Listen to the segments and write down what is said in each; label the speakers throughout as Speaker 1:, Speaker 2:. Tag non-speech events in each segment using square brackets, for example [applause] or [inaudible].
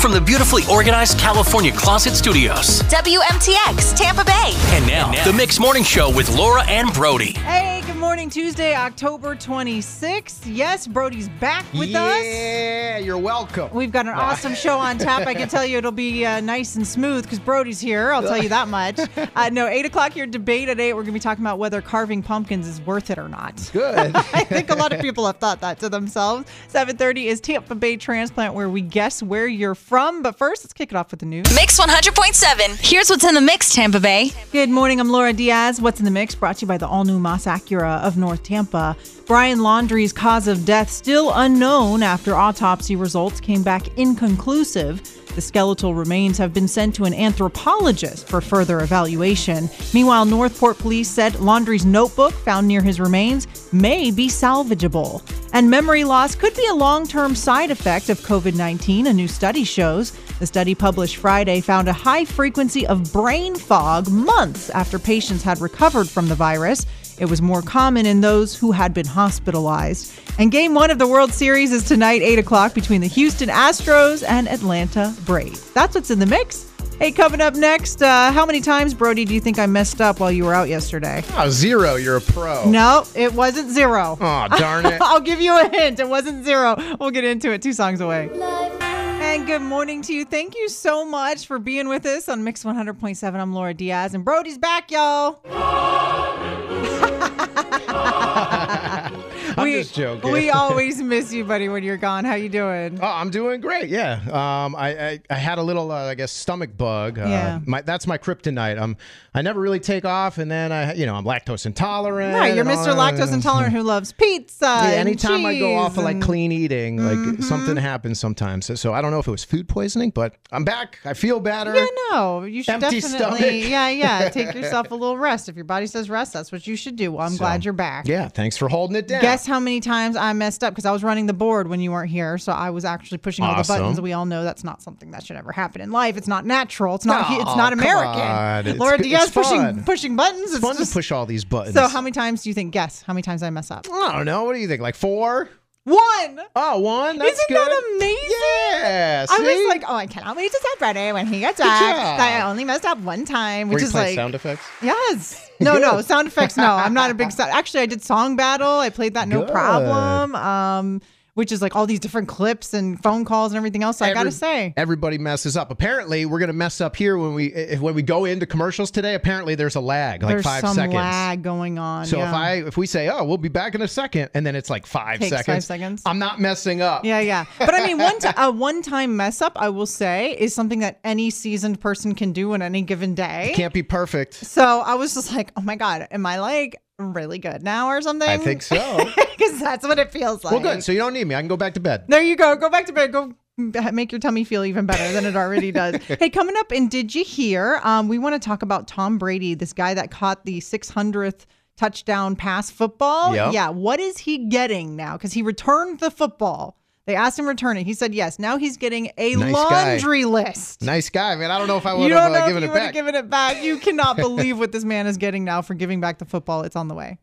Speaker 1: from the beautifully organized California Closet Studios.
Speaker 2: WMTX, Tampa Bay.
Speaker 1: And now, the Mix Morning Show with Laura and Brody.
Speaker 3: Hey, good morning, Tuesday, October 26th. Yes, Brody's back with us.
Speaker 4: Yeah, you're welcome.
Speaker 3: We've got an awesome show on tap. I can tell you it'll be uh, nice and smooth because Brody's here. I'll tell you that much. Uh, no, 8 o'clock your debate at 8. We're going to be talking about whether carving pumpkins is worth it or not.
Speaker 4: Good. [laughs]
Speaker 3: I think a lot of people have thought that to themselves. 7.30 is Tampa Bay Transplant where we guess where you're from. But first, let's kick it off with the news.
Speaker 2: Mix 100.7. Here's what's in the mix, Tampa Bay.
Speaker 3: Good morning. I'm Laura Diaz. What's in the mix? Brought to you by the all new Moss Acura of North Tampa. Brian Laundrie's cause of death still unknown after autopsy results came back inconclusive. The skeletal remains have been sent to an anthropologist for further evaluation. Meanwhile, North Port police said Laundrie's notebook found near his remains may be salvageable. And memory loss could be a long term side effect of COVID 19, a new study shows. The study published Friday found a high frequency of brain fog months after patients had recovered from the virus. It was more common in those who had been hospitalized. And game one of the World Series is tonight, 8 o'clock, between the Houston Astros and Atlanta Braves. That's what's in the mix. Hey, coming up next, uh, how many times, Brody, do you think I messed up while you were out yesterday?
Speaker 4: Oh, zero. You're a pro.
Speaker 3: No, it wasn't zero.
Speaker 4: Oh, darn it. [laughs]
Speaker 3: I'll give you a hint. It wasn't zero. We'll get into it two songs away. And good morning to you. Thank you so much for being with us on Mix 100.7. I'm Laura Diaz, and Brody's back, y'all.
Speaker 4: I'm [laughs]
Speaker 3: we,
Speaker 4: just joking.
Speaker 3: We [laughs] always miss you, buddy, when you're gone. How you doing?
Speaker 4: Oh, I'm doing great. Yeah. Um, I, I, I had a little, uh, I guess, stomach bug. Uh,
Speaker 3: Yeah.
Speaker 4: My, that's my kryptonite. Um, I never really take off, and then I, you know, I'm lactose intolerant.
Speaker 3: Right, you're Mr. Lactose Intolerant who loves pizza.
Speaker 4: Yeah, anytime I go off of like
Speaker 3: Mm-hmm.
Speaker 4: clean eating, like something happens sometimes. So, so I don't know if it was food poisoning, but I'm back. I feel better.
Speaker 3: Yeah, no, you should
Speaker 4: Empty
Speaker 3: definitely,
Speaker 4: stomach. [laughs]
Speaker 3: yeah, yeah, [laughs] take yourself a little rest. If your body says rest, that's what you should do. Well, I'm glad you're back.
Speaker 4: Yeah, thanks for holding it down.
Speaker 3: Guess how many times I messed up because I was running the board when you weren't here, so I was actually pushing all the buttons. We all know that's not something that should ever happen in life. It's not natural. It's not. it's
Speaker 4: Oh,
Speaker 3: not American.
Speaker 4: It's
Speaker 3: Laura
Speaker 4: good-
Speaker 3: Diaz
Speaker 4: it's
Speaker 3: pushing
Speaker 4: fun.
Speaker 3: pushing buttons.
Speaker 4: It's fun
Speaker 3: just,
Speaker 4: to push all these buttons.
Speaker 3: So how many times do you think? Guess how many times I mess up?
Speaker 4: I don't know. What do you think? Like four?
Speaker 3: One.
Speaker 4: Oh, one. That's
Speaker 3: Isn't
Speaker 4: good.
Speaker 3: that amazing?
Speaker 4: Yeah.
Speaker 3: I was like, oh, I cannot wait to tell Freddie when he gets back. that I only messed up one time, which
Speaker 4: you
Speaker 3: is like
Speaker 4: sound effects.
Speaker 3: Yes. [laughs] No, no, sound effects. No, I'm not a big [laughs] sound. Actually, I did song battle. I played that no
Speaker 4: Good.
Speaker 3: problem. Um, which is like all these different clips and phone calls and everything else. So I gotta say,
Speaker 4: everybody messes up. Apparently, we're gonna mess up here when we if, when we go into commercials today. Apparently, there's a lag, like
Speaker 3: there's
Speaker 4: five
Speaker 3: some
Speaker 4: seconds.
Speaker 3: lag going on.
Speaker 4: So
Speaker 3: yeah.
Speaker 4: if I if we say, oh, we'll be back in a second, and then it's like five
Speaker 3: Takes five
Speaker 4: seconds,
Speaker 3: seconds.
Speaker 4: I'm not messing up.
Speaker 3: yeah, yeah. But I mean, one t- [laughs] a one time mess up, I will say, is something that any seasoned person can do on any given day.
Speaker 4: Can't be perfect.
Speaker 3: So I was just like, oh my god, am I like really good now or something?
Speaker 4: I think so. [laughs]
Speaker 3: because that's what it feels like.
Speaker 4: well, good. So you don't need me. I can go back to bed.
Speaker 3: There you go. Go back to bed. Go make your tummy feel even better than it already [laughs] does. hey, coming up, and did you hear? Um, we want to talk about Tom Brady, this guy that caught the 600th touchdown pass football.
Speaker 4: Yep.
Speaker 3: Yeah. What is he getting now? Because he returned the football. They asked him to return it. He said yes. Now he's getting a
Speaker 4: Nice guy.
Speaker 3: laundry list.
Speaker 4: Nice guy, man. I don't know if I would have
Speaker 3: don't know
Speaker 4: uh,
Speaker 3: if
Speaker 4: given
Speaker 3: you
Speaker 4: it back.
Speaker 3: given it back. You cannot believe what this man is getting now for giving back the football. It's on the way.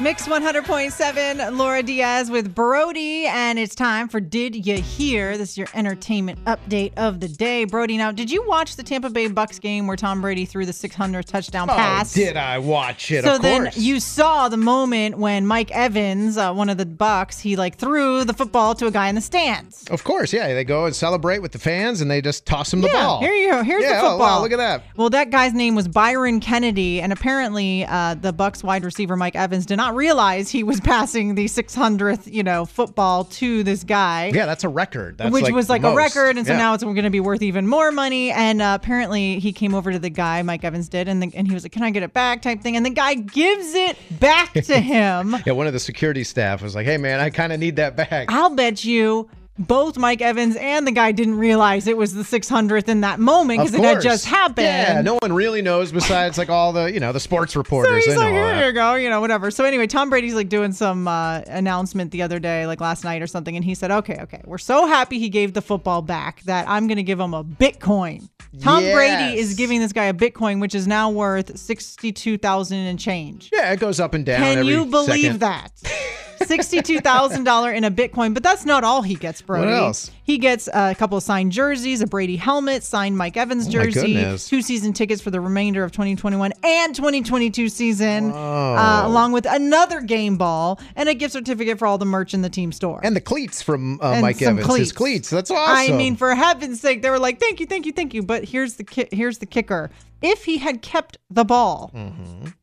Speaker 3: Mix 100.7, Laura Diaz with Brody, and it's time for Did You Hear? This is your entertainment update of the day. Brody, now, did you watch the Tampa Bay Bucks game where Tom Brady threw the 600th touchdown pass?
Speaker 4: Oh, did I watch it?
Speaker 3: So then you saw the moment when Mike Evans, uh, one of the Bucks, he like threw the football to a guy in the stands.
Speaker 4: Of course, yeah. They go and celebrate with the fans, and they just toss him the
Speaker 3: Yeah,
Speaker 4: ball.
Speaker 3: here you go. Here's the
Speaker 4: Yeah, oh,
Speaker 3: football.
Speaker 4: wow, look at that.
Speaker 3: Well, that guy's name was Byron Kennedy, and apparently, uh, the Bucks wide receiver Mike Evans did not realize he was passing the 600th, you know, football to this guy.
Speaker 4: Yeah, that's a record. That's
Speaker 3: which
Speaker 4: like
Speaker 3: was like
Speaker 4: most.
Speaker 3: a record, and so
Speaker 4: Yeah.
Speaker 3: now it's going to be worth even more money. And uh, apparently, he came over to the guy, Mike Evans did, and the, and he was like, "Can I get it back?" type thing, and the guy gives it back to [laughs] him.
Speaker 4: Yeah, one of the security staff was like, "Hey, man, I kind of need that back."
Speaker 3: I'll bet you both Mike Evans and the guy didn't realize it was the 600th in that moment because it had just happened.
Speaker 4: Yeah, no one really knows besides like all the you know the sports
Speaker 3: So
Speaker 4: reporters.
Speaker 3: he's
Speaker 4: they
Speaker 3: like, here you go, you know, whatever. So anyway, Tom Brady's like doing some uh, announcement the other day, like last night or something, and he said, "Okay, okay, we're so happy he gave the football back that I'm going to give him a Bitcoin." Tom Brady is giving this guy a Bitcoin, which is now worth sixty-two thousand and change.
Speaker 4: Yeah, it goes up and down.
Speaker 3: Can you believe
Speaker 4: second.
Speaker 3: that? [laughs] sixty-two thousand dollar in a Bitcoin. But that's not all he gets, Brody.
Speaker 4: What else?
Speaker 3: He gets a couple of signed jerseys, a Brady helmet, signed Mike Evans
Speaker 4: my
Speaker 3: jersey,
Speaker 4: goodness.
Speaker 3: two season tickets for the remainder of 2021 and 2022 season, uh, along with another game ball and a gift certificate for all the merch in the team store.
Speaker 4: And the cleats from uh, Mike Evans.
Speaker 3: cleats.
Speaker 4: His cleats. That's awesome.
Speaker 3: I mean, for heaven's sake, they were like, "Thank you, thank you, thank you." But here's the ki- here's the kicker: if he had kept the ball,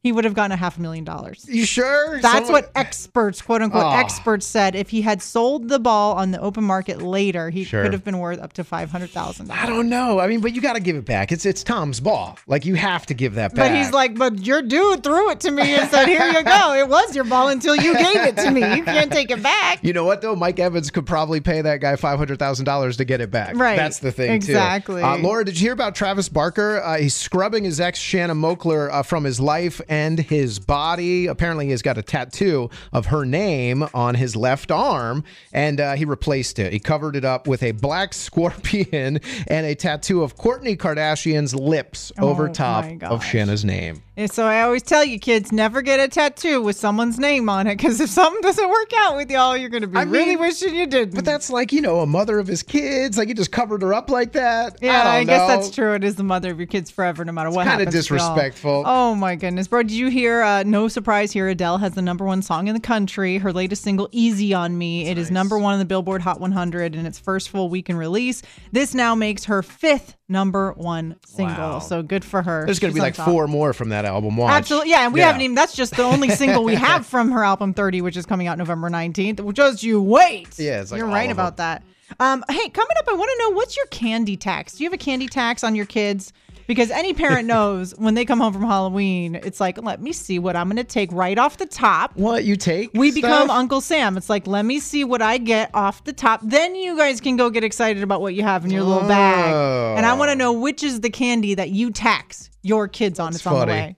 Speaker 3: he would have gotten a half a million dollars.
Speaker 4: you sure?
Speaker 3: That's
Speaker 4: Someone-
Speaker 3: what experts, quote unquote,
Speaker 4: Oh.
Speaker 3: experts said. If he had sold the ball on the open market later, he
Speaker 4: Sure.
Speaker 3: could have been worth up to five hundred thousand
Speaker 4: I don't know. I mean, but you got to give it back. It's it's Tom's ball. Like you have to give that back.
Speaker 3: But he's like, but your dude threw it to me and said, "Here you go. It was your ball until you gave it to me. You can't take it back."
Speaker 4: You know what though? Mike Evans could probably pay that guy five hundred thousand dollars to get it back.
Speaker 3: Right.
Speaker 4: That's the thing
Speaker 3: Exactly.
Speaker 4: too. Uh, Laura, did you hear about Travis Barker? Uh, he's his ex Shanna Moakler uh, from his life and his body. Apparently, he's got a tattoo of her name on his left arm, and uh, he replaced it. He covered it up with a black [laughs] scorpion and a tattoo of Kourtney Kardashian's lips over
Speaker 3: Oh,
Speaker 4: top of. Shanna's name.
Speaker 3: And so I always tell you, kids, never get a tattoo with someone's name on it because if something doesn't work out with y'all, you're going to be
Speaker 4: I
Speaker 3: really
Speaker 4: mean,
Speaker 3: wishing you did.
Speaker 4: But that's like you know a mother of his kids. Like he just covered her up like that.
Speaker 3: Yeah,
Speaker 4: I,
Speaker 3: I, guess that's true. It is the mother of your kids forever, no matter what
Speaker 4: kinda
Speaker 3: happens. to y'all.
Speaker 4: disrespectful.
Speaker 3: Oh my goodness, bro! Did you hear? Uh, no surprise here. Adele has the number one song in the country. Her latest single, "Easy on Me," it is number one on the Billboard Hot 100 in its first full week in release. This now makes her fifth number one single.
Speaker 4: Wow.
Speaker 3: So good for her.
Speaker 4: There's going to be like
Speaker 3: top.
Speaker 4: four more from that album. Watch.
Speaker 3: Absolutely, yeah, and we haven't even. That's just the only single we have from her album 30, which is coming out November 19th. Just you wait.
Speaker 4: Yeah, it's like
Speaker 3: you're right
Speaker 4: of
Speaker 3: about that. Um, hey, coming up, I want to know what's your candy tax? Do you have a candy tax on your kids? Because any parent knows when they come home from Halloween, it's like, let me see what I'm going to take right off the top.
Speaker 4: What you take?
Speaker 3: We become? Uncle Sam. It's like, let me see what I get off the top. Then you guys can go get excited about what you have in your little bag. And I want to oh. know which is the candy that you tax your kids on. it's on the way.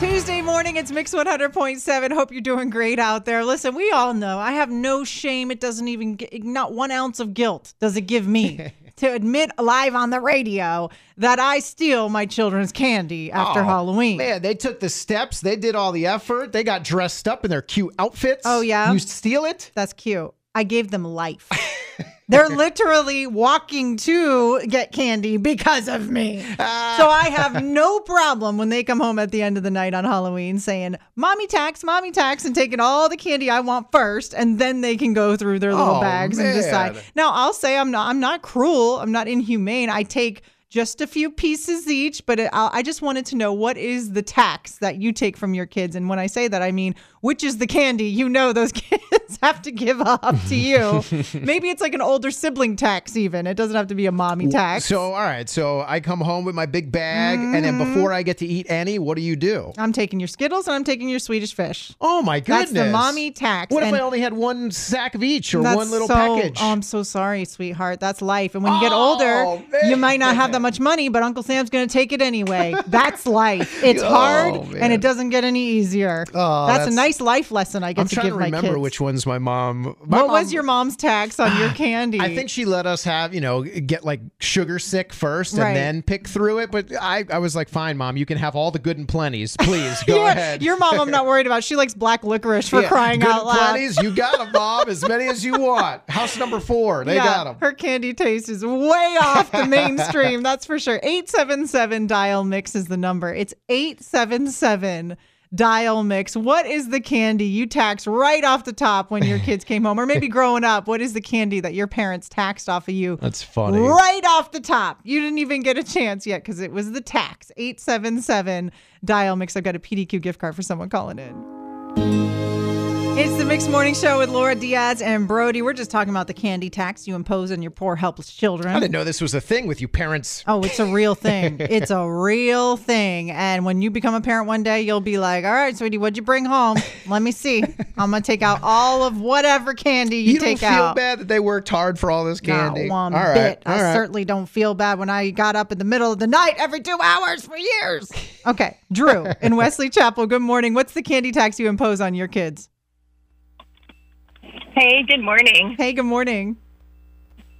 Speaker 3: Tuesday morning, it's Mix 100.7. Hope you're doing great out there. Listen, we all know I have no shame. It doesn't even get, not one ounce of guilt does it give me [laughs] to admit live on the radio that I steal my children's candy after
Speaker 4: Oh,
Speaker 3: Halloween.
Speaker 4: Man, they took the steps. They did all the effort. They got dressed up in their cute outfits.
Speaker 3: Oh, yeah?
Speaker 4: You steal it?
Speaker 3: That's cute. I gave them life. [laughs] They're literally walking to get candy because of me. Ah. so I have no problem when they come home at the end of the night on Halloween saying, Mommy tax, Mommy tax, and taking all the candy I want first. And then they can go through their little
Speaker 4: Oh,
Speaker 3: bags and decide. Now, I'll say I'm not, I'm not cruel. I'm not inhumane. I take just a few pieces each, but it, I just wanted to know what is the tax that you take from your kids. And when I say that, I mean, which is the candy you know those [laughs] kids [laughs] have to give up to you. [laughs] Maybe it's like an older sibling tax, even. It doesn't have to be a mommy tax.
Speaker 4: So, all right. So I come home with my big bag, and then
Speaker 3: Mm-hmm.
Speaker 4: before I get to eat any, what do you do?
Speaker 3: I'm taking your Skittles and I'm taking your Swedish fish.
Speaker 4: Oh my goodness!
Speaker 3: That's the mommy tax.
Speaker 4: What if I only had one sack of each or one little
Speaker 3: so-
Speaker 4: package?
Speaker 3: Oh, I'm so sorry, sweetheart. That's life. And when you get
Speaker 4: Oh,
Speaker 3: older, you might not have that much money, but Uncle Sam's going to take it anyway. [laughs] That's life. It's
Speaker 4: Oh,
Speaker 3: hard
Speaker 4: man.
Speaker 3: and it doesn't get any easier.
Speaker 4: Oh,
Speaker 3: that's,
Speaker 4: that's-
Speaker 3: a nice life lesson I get
Speaker 4: I'm
Speaker 3: to
Speaker 4: trying
Speaker 3: give
Speaker 4: to
Speaker 3: my
Speaker 4: remember which one's my mom. My
Speaker 3: what
Speaker 4: mom-
Speaker 3: was your mom's tax on your [sighs] candy?
Speaker 4: I think she let us have, you know, get like sugar sick first and
Speaker 3: Right.
Speaker 4: then pick through it. But I, I was like, fine, mom, you can have all the good and plenties. Please go [laughs]
Speaker 3: your,
Speaker 4: ahead.
Speaker 3: your mom, I'm not worried about. She likes black licorice for
Speaker 4: Yeah,
Speaker 3: crying
Speaker 4: good
Speaker 3: out
Speaker 4: and
Speaker 3: loud.
Speaker 4: Plenties, you got them, mom. As many as you want. House number four, they
Speaker 3: yeah,
Speaker 4: got them.
Speaker 3: Her candy taste is way off the mainstream, that's for sure. 877 dial mix is the number. It's 877 dial mix. What is the candy you taxed right off the top when your kids came home? Or maybe [laughs] growing up, what is the candy that your parents taxed off of you?
Speaker 4: That's funny.
Speaker 3: Right off the top. You didn't even get a chance yet because it was the tax. 877 dial mix. I've got a PDQ gift card for someone calling in. It's the Mix Morning Show with Laura Diaz and Brody. We're just talking about the candy tax you impose on your poor, helpless children.
Speaker 4: I didn't know this was a thing with you parents.
Speaker 3: Oh, it's a real thing. [laughs] it's a real thing. And when you become a parent one day, you'll be like, all right, sweetie, what'd you bring home? Let me see. I'm going to take out all of whatever candy you, take out?"
Speaker 4: You, don't feel bad that they worked hard for all this candy.
Speaker 3: Not one
Speaker 4: all right,
Speaker 3: bit.
Speaker 4: all
Speaker 3: I
Speaker 4: right.
Speaker 3: certainly don't feel bad when I got up in the middle of the night every two hours for years. Okay, Drew in [laughs] Wesley Chapel. Good morning. What's the candy tax you impose on your kids?
Speaker 5: Hey, good morning.
Speaker 3: Hey, good morning.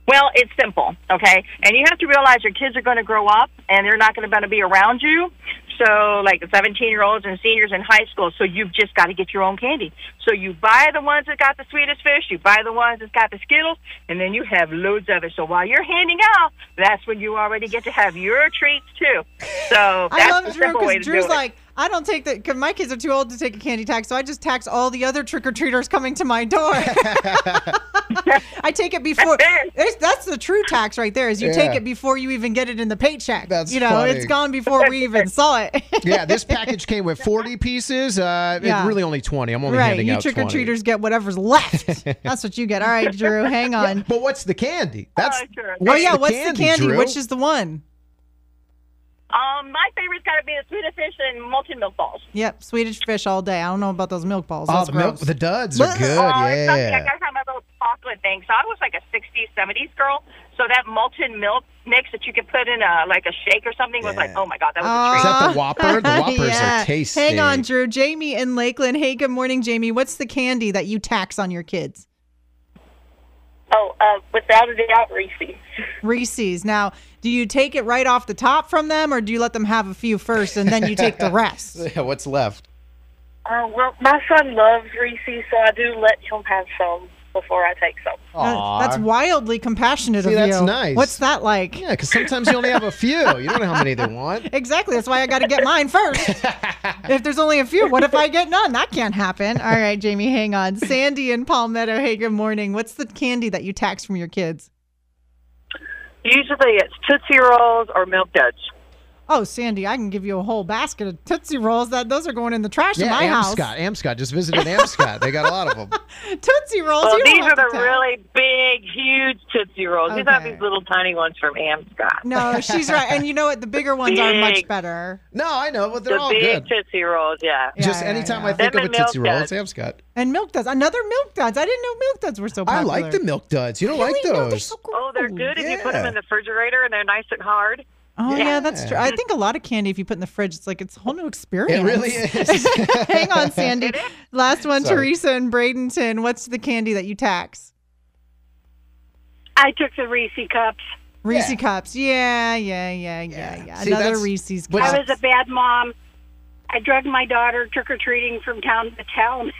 Speaker 5: Well, it's simple, okay? And you have to realize your kids are going to grow up and they're not going to be around you. so like the 17 year olds and seniors in high school. So you've just got to get your own candy. So you buy the ones that got the Swedish fish, you buy the ones that got the Skittles, and then you have loads of it. So while you're handing out, that's when you already get to have your treats too. [laughs] So that's
Speaker 3: I love
Speaker 5: the
Speaker 3: Drew because Drew's
Speaker 5: do
Speaker 3: like, I don't take the, because my kids are too old to take a candy tax, so I just tax all the other trick or treaters coming to my door. [laughs] I take it before. It's, that's the true tax right there. Is you take it before you even get it in the paycheck.
Speaker 4: That's
Speaker 3: you know,
Speaker 4: funny.
Speaker 3: it's gone before we even [laughs] saw it.
Speaker 4: yeah, this package came with 40 pieces. Uh,
Speaker 3: Yeah.
Speaker 4: Really only 20. I'm only
Speaker 3: right,
Speaker 4: handing
Speaker 3: you
Speaker 4: out
Speaker 3: trick or treaters get whatever's left. that's what you get. All right, Drew, hang on.
Speaker 4: But what's the candy? That's
Speaker 5: Oh, sure.
Speaker 3: Oh yeah,
Speaker 4: the
Speaker 3: what's
Speaker 4: candy,
Speaker 3: the candy?
Speaker 4: Drew?
Speaker 3: Which is the one?
Speaker 5: Um, my favorite's got to be the Swedish fish and malted milk balls.
Speaker 3: Yep, Swedish fish all day. I don't know about those milk balls.
Speaker 4: oh,
Speaker 3: That's
Speaker 4: the milk,
Speaker 3: gross.
Speaker 4: the duds are good.
Speaker 5: Oh, it's something. I
Speaker 4: Yeah.
Speaker 5: guess I'm a little chocolate thing. So I was like a 60s, 70s girl. So that malted milk mix that you could put in a like a shake or something was like, oh my god, that was a
Speaker 4: Is
Speaker 5: treat.
Speaker 4: that the Whopper? The [laughs] Whoppers
Speaker 3: Yeah.
Speaker 4: are tasty.
Speaker 3: Hang on, Drew. Jamie in Lakeland. Hey, good morning, Jamie. What's the candy that you tax on your kids?
Speaker 5: Oh, uh, without a doubt, Reese's.
Speaker 3: Reese's. Now, do you take it right off the top from them, or do you let them have a few first and then you take the rest? [laughs]
Speaker 4: Yeah, What's left?
Speaker 5: Uh, well, my son loves Reese's, so I do let him have some before I take some.
Speaker 3: That- That's wildly compassionate
Speaker 4: See,
Speaker 3: of
Speaker 4: that's
Speaker 3: you.
Speaker 4: That's nice.
Speaker 3: What's that like?
Speaker 4: Yeah, because sometimes you only have a few. You don't know how many they want. [laughs]
Speaker 3: Exactly. That's why I got to get mine first. [laughs] if there's only a few, what if I get none? That can't happen. All right, Jamie, hang on. Sandy and Palmetto. Hey, good morning. What's the candy that you tax from your kids?
Speaker 5: Usually it's Tootsie Rolls or Milk Duds.
Speaker 3: Oh, Sandy, I can give you a whole basket of Tootsie Rolls. That those are going in the trash in
Speaker 4: Yeah,
Speaker 3: my house.
Speaker 4: Amscott. Amscott. Just visited Amscott. They got a lot of them. [laughs]
Speaker 3: Tootsie Rolls.
Speaker 5: Well,
Speaker 3: you
Speaker 5: these are the
Speaker 3: tell.
Speaker 5: really big, huge Tootsie Rolls. These are these little tiny ones from Amscott.
Speaker 3: No, she's right. And you know what? The bigger ones are much better.
Speaker 4: No, I know, but they're all good.
Speaker 5: the
Speaker 4: all
Speaker 5: big
Speaker 4: good.
Speaker 5: Tootsie Rolls, yeah.
Speaker 4: Just
Speaker 3: Yeah, yeah,
Speaker 4: anytime
Speaker 3: yeah.
Speaker 4: I think
Speaker 5: Them
Speaker 4: of a Tootsie Roll, it's
Speaker 5: Duds.
Speaker 4: Amscott.
Speaker 3: And Milk Duds. Another Milk Duds. I didn't know Milk Duds were so popular.
Speaker 4: I like the Milk Duds. You don't like
Speaker 3: Really? No, they're
Speaker 4: those?
Speaker 3: so
Speaker 5: Oh, they're
Speaker 3: gross.
Speaker 5: good if you put them in the refrigerator and they're nice and hard.
Speaker 3: Oh yeah. that's
Speaker 4: Yeah.
Speaker 3: true. I think a lot of candy, if you put in the fridge, it's like it's a whole new experience.
Speaker 4: It really is. [laughs]
Speaker 3: Hang on, Sandy. Last one,
Speaker 4: Sorry.
Speaker 3: Teresa and Bradenton. What's the candy that you tax?
Speaker 6: I took the Reese cups.
Speaker 3: Reese
Speaker 4: Yeah.
Speaker 3: cups. Yeah, yeah, yeah, yeah,
Speaker 4: Yeah.
Speaker 3: yeah.
Speaker 4: See,
Speaker 3: Another Reese's
Speaker 4: but-
Speaker 3: cups.
Speaker 6: I was a bad mom. I drugged my daughter trick or treating from town to town.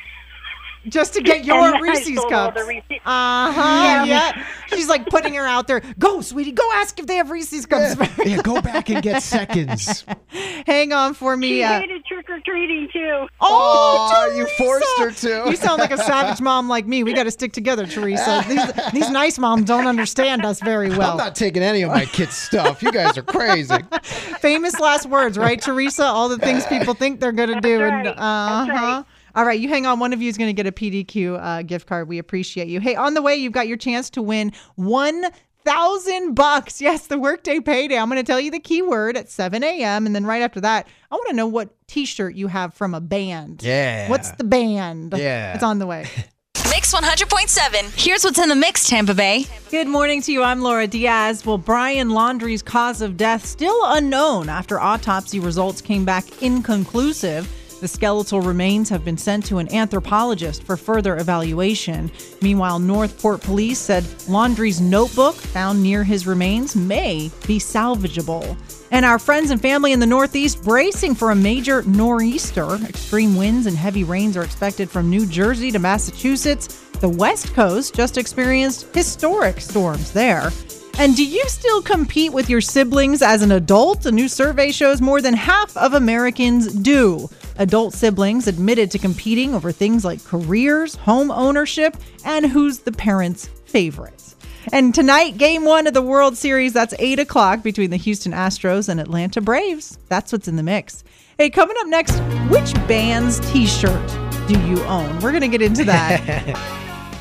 Speaker 3: Just to get your
Speaker 6: And I
Speaker 3: Reese's cups. Uh huh. Yeah. She's like putting her out there. Go, sweetie. Go ask if they have Reese's cups.
Speaker 4: yeah, go back and get seconds. [laughs]
Speaker 3: Hang on for me.
Speaker 6: She
Speaker 3: Uh,
Speaker 6: hated trick or treating too.
Speaker 3: oh,
Speaker 4: Aw, you forced her to.
Speaker 3: You sound like a savage mom like me. We got to stick together, Teresa. These, these nice moms don't understand us very well.
Speaker 4: I'm not taking any of my kids' stuff. You guys are crazy.
Speaker 3: Famous last words, right, Teresa? All the things people think they're going to do.
Speaker 6: That's
Speaker 3: and
Speaker 6: right.
Speaker 3: uh
Speaker 6: That's
Speaker 3: huh.
Speaker 6: Right.
Speaker 3: All right, you hang on. One of you is going to get a PDQ uh, gift card. We appreciate you. Hey, on the way, you've got your chance to win one thousand bucks. Yes, the workday payday. I'm going to tell you the keyword at 7 a.m. and then right after that, I want to know what T-shirt you have from a band.
Speaker 4: Yeah.
Speaker 3: What's the band?
Speaker 4: Yeah.
Speaker 3: it's on the way. [laughs]
Speaker 2: Mix 100.7. Here's what's in the mix, Tampa Bay.
Speaker 3: Good morning to you. I'm Laura Diaz. Well, Brian Laundrie's cause of death still unknown after autopsy results came back inconclusive. The skeletal remains have been sent to an anthropologist for further evaluation. Meanwhile, North Port police said Laundrie's notebook found near his remains may be salvageable. And our friends and family in the Northeast bracing for a major nor'easter. Extreme winds and heavy rains are expected from New Jersey to Massachusetts. The West Coast just experienced historic storms there. And do you still compete with your siblings as an adult? A new survey shows more than half of Americans do. Adult siblings admitted to competing over things like careers, home ownership, and who's the parent's favorite. And tonight, game one of the World Series, that's 8 o'clock between the Houston Astros and Atlanta Braves. That's what's in the mix. Hey, coming up next, which band's t shirt do you own? We're going to get into that.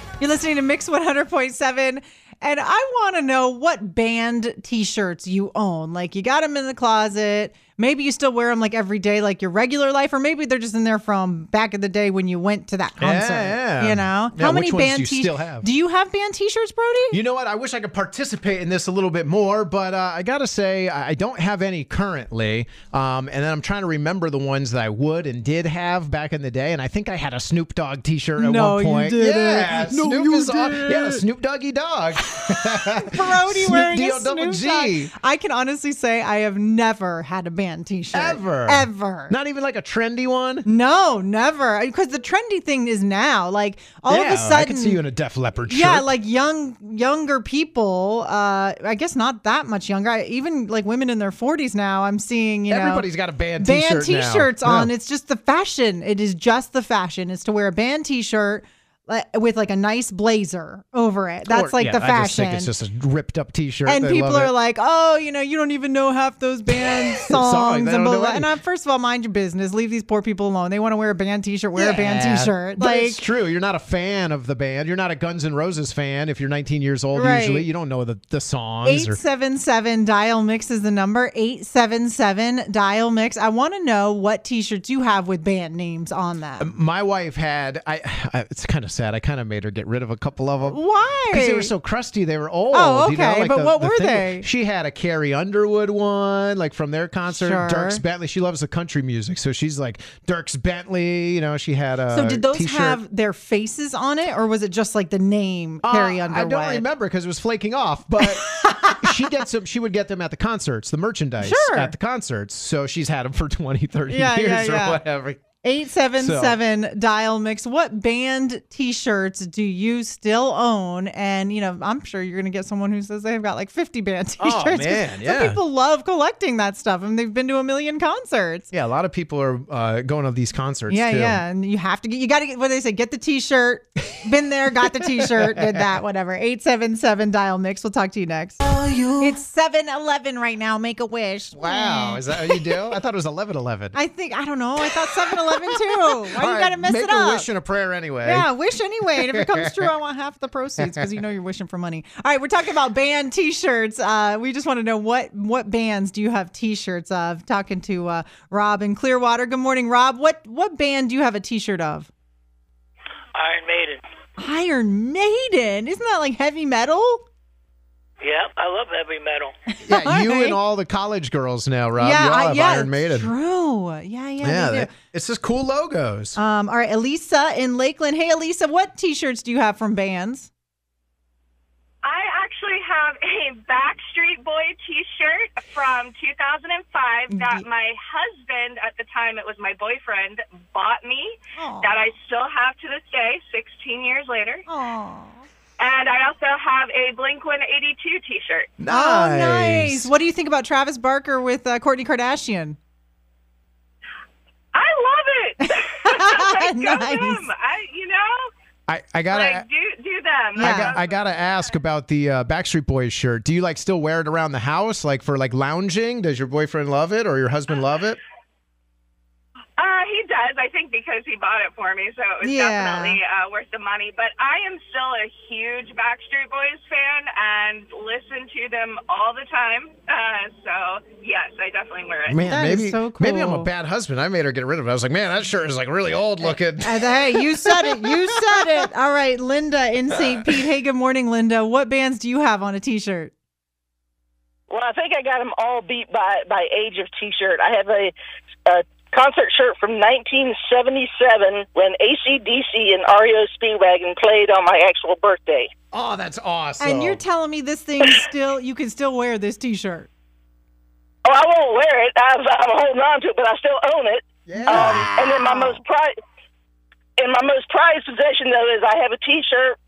Speaker 3: [laughs] You're listening to Mix 100.7. And I want to know what band t shirts you own. Like, you got them in the closet. Maybe you still wear them like every day, like your regular life, or maybe they're just in there from back in the day when you went to that concert.
Speaker 4: yeah.
Speaker 3: You know?
Speaker 4: Yeah,
Speaker 3: How many band
Speaker 4: do you
Speaker 3: t-
Speaker 4: still have?
Speaker 3: Do you have band t shirts, Brody?
Speaker 4: You know what? I wish I could participate in this a little bit more, but uh, I gotta say I don't have any currently. Um, and then I'm trying to remember the ones that I would and did have back in the day. And I think I had a Snoop Dogg T-shirt at
Speaker 3: No,
Speaker 4: one
Speaker 3: you
Speaker 4: point.
Speaker 3: didn't.
Speaker 4: Yeah,
Speaker 3: No,
Speaker 4: Snoop
Speaker 3: you
Speaker 4: is on-
Speaker 3: didn't.
Speaker 4: Yeah, Snoop Doggy Dog. [laughs] [laughs]
Speaker 3: Brody
Speaker 4: Snoop
Speaker 3: wearing a
Speaker 4: D-O double
Speaker 3: Snoop. Dogg. I can honestly say I have never had a band band T-shirt
Speaker 4: Ever.
Speaker 3: ever.
Speaker 4: Not even like a trendy one.
Speaker 3: no, never. Because the trendy thing is now, like all
Speaker 4: yeah,
Speaker 3: of a sudden,
Speaker 4: I can see you in a Def Leppard shirt.
Speaker 3: yeah, like young younger people. Uh, I guess not that much younger. I, even like women in their forties now. I'm seeing you know
Speaker 4: everybody's got a band
Speaker 3: band
Speaker 4: T-shirt now.
Speaker 3: t-shirts
Speaker 4: Yeah.
Speaker 3: on. It's just the fashion. It is just the fashion. Is to wear a band t-shirt with like a nice blazer over it. That's
Speaker 4: Or-
Speaker 3: like
Speaker 4: yeah,
Speaker 3: the
Speaker 4: I just
Speaker 3: fashion.
Speaker 4: think it's just a ripped up T-shirt.
Speaker 3: and
Speaker 4: They
Speaker 3: people are
Speaker 4: it.
Speaker 3: like, "Oh, you know, you don't even know half those [laughs] band songs." and blah,
Speaker 4: know
Speaker 3: blah.
Speaker 4: any.
Speaker 3: and uh, first of all, mind your business. Leave these poor people alone. They want to wear a band T-shirt. Wear a band T-shirt. Like
Speaker 4: it's true. You're not a fan of the band. You're not a Guns N' Roses fan. If you're 19 years old,
Speaker 3: Right.
Speaker 4: usually you don't know the the songs.
Speaker 3: Eight seven seven dial mix is the number. Eight seven seven dial mix. I want to know what T-shirts you have with band names on them.
Speaker 4: my wife had. I, [sighs] I. It's kind of sad. I kind of made her get rid of a couple of them.
Speaker 3: Why?
Speaker 4: Because they were so crusty, they were old.
Speaker 3: Oh,
Speaker 4: you know,
Speaker 3: okay,
Speaker 4: like
Speaker 3: but
Speaker 4: the-
Speaker 3: what
Speaker 4: the
Speaker 3: were they?
Speaker 4: She had a Carrie Underwood one, like from their concert.
Speaker 3: Sure.
Speaker 4: Dierks Bentley. She loves the country music, so she's like Dierks Bentley. You know, she had a.
Speaker 3: So did those
Speaker 4: t-shirt.
Speaker 3: have their faces on it, or was it just like the name
Speaker 4: Uh,
Speaker 3: Carrie Underwood?
Speaker 4: I don't remember because it was flaking off, but [laughs] she gets them. She would get them at the concerts, the merchandise
Speaker 3: Sure.
Speaker 4: at the concerts. So she's had them for 20, 30
Speaker 3: Yeah,
Speaker 4: years
Speaker 3: yeah,
Speaker 4: or whatever.
Speaker 3: Eight seven seven dial mix. What band T-shirts do you still own? And you know, I'm sure you're gonna get someone who says they've got like 50 band T-shirts.
Speaker 4: Oh,
Speaker 3: 'cause
Speaker 4: man, yeah.
Speaker 3: Some people love collecting that stuff, and they've been to a million concerts.
Speaker 4: Yeah, a lot of people are uh, going to these concerts.
Speaker 3: Yeah,
Speaker 4: too.
Speaker 3: yeah, and you have to get. You got to get what do they say. Get the T-shirt. Been there, got the T-shirt, did that, whatever. Eight seven seven dial mix. We'll talk to you next. It's seven eleven right now. Make a wish.
Speaker 4: Wow, is that how you do? I thought it was 11 11.
Speaker 3: I think I don't know. I thought seven eleven too. Why you got to mess
Speaker 4: make
Speaker 3: it
Speaker 4: a
Speaker 3: up?
Speaker 4: wish and a prayer anyway.
Speaker 3: Yeah, wish anyway. And if it comes [laughs] true, I want half the proceeds because you know you're wishing for money. All right, we're talking about band T-shirts. Uh, we just want to know what what bands do you have T-shirts of? Talking to uh, Rob in Clearwater. Good morning, Rob. What what band do you have a T-shirt of?
Speaker 7: Iron Maiden.
Speaker 3: Iron Maiden. Isn't that like heavy metal?
Speaker 7: Yep, I love heavy metal. [laughs]
Speaker 4: Yeah, you
Speaker 3: All right.
Speaker 4: and all the college girls now, Rob.
Speaker 3: yeah,
Speaker 4: you all
Speaker 3: I-
Speaker 4: have
Speaker 3: yeah,
Speaker 4: Iron
Speaker 3: it's
Speaker 4: Maiden.
Speaker 3: True. Yeah, yeah.
Speaker 4: Yeah,
Speaker 3: they
Speaker 4: they- it's just cool logos.
Speaker 3: Um, all right, Elisa in Lakeland. Hey, Elisa, what T-shirts do you have from bands?
Speaker 5: I actually have a Backstreet Boy T-shirt from 2005 that my husband, at the time it was my boyfriend, bought me.
Speaker 3: Aw.
Speaker 5: That I still have to this day, 16 years later.
Speaker 3: Aw.
Speaker 5: And I also have a Blink 182 T-shirt.
Speaker 3: Oh, nice. What do you think about Travis Barker with uh, Kourtney Kardashian?
Speaker 5: I love it. [laughs] [laughs] I
Speaker 3: Nice.
Speaker 5: them. I, you know,
Speaker 4: I, I gotta.
Speaker 5: like do do them.
Speaker 4: I, got, I gotta ask about the uh, Backstreet Boys shirt. Do you like still wear it around the house, like for like lounging? Does your boyfriend love it or your husband love it?
Speaker 5: Does. I think because he bought it for me, so it was
Speaker 3: Yeah.
Speaker 5: definitely uh, worth the money. But I am still a huge Backstreet Boys fan and listen to them all the time. Uh, so yes, I definitely wear it.
Speaker 4: Man,
Speaker 3: That is
Speaker 4: maybe
Speaker 3: so
Speaker 4: maybe I'm a bad husband. I made her get rid of it. I was like, man, that shirt is like really old looking.
Speaker 3: Uh, hey, you said it. You [laughs] said it. All right, Linda in St. Pete. Hey, good morning, Linda. What bands do you have on a T-shirt?
Speaker 8: Well, I think I got them all beat by by age of T-shirt. I have a, a concert shirt from 1977 when ACDC and REO Speedwagon played on my actual birthday.
Speaker 4: Oh, that's awesome.
Speaker 3: And you're telling me this thing still you can still wear this T-shirt?
Speaker 8: Oh, I won't wear it. I'm, I'm holding on to it, but I still own it.
Speaker 4: yeah.
Speaker 8: Um, and then my most prized, and my most prized possession though is I have a T-shirt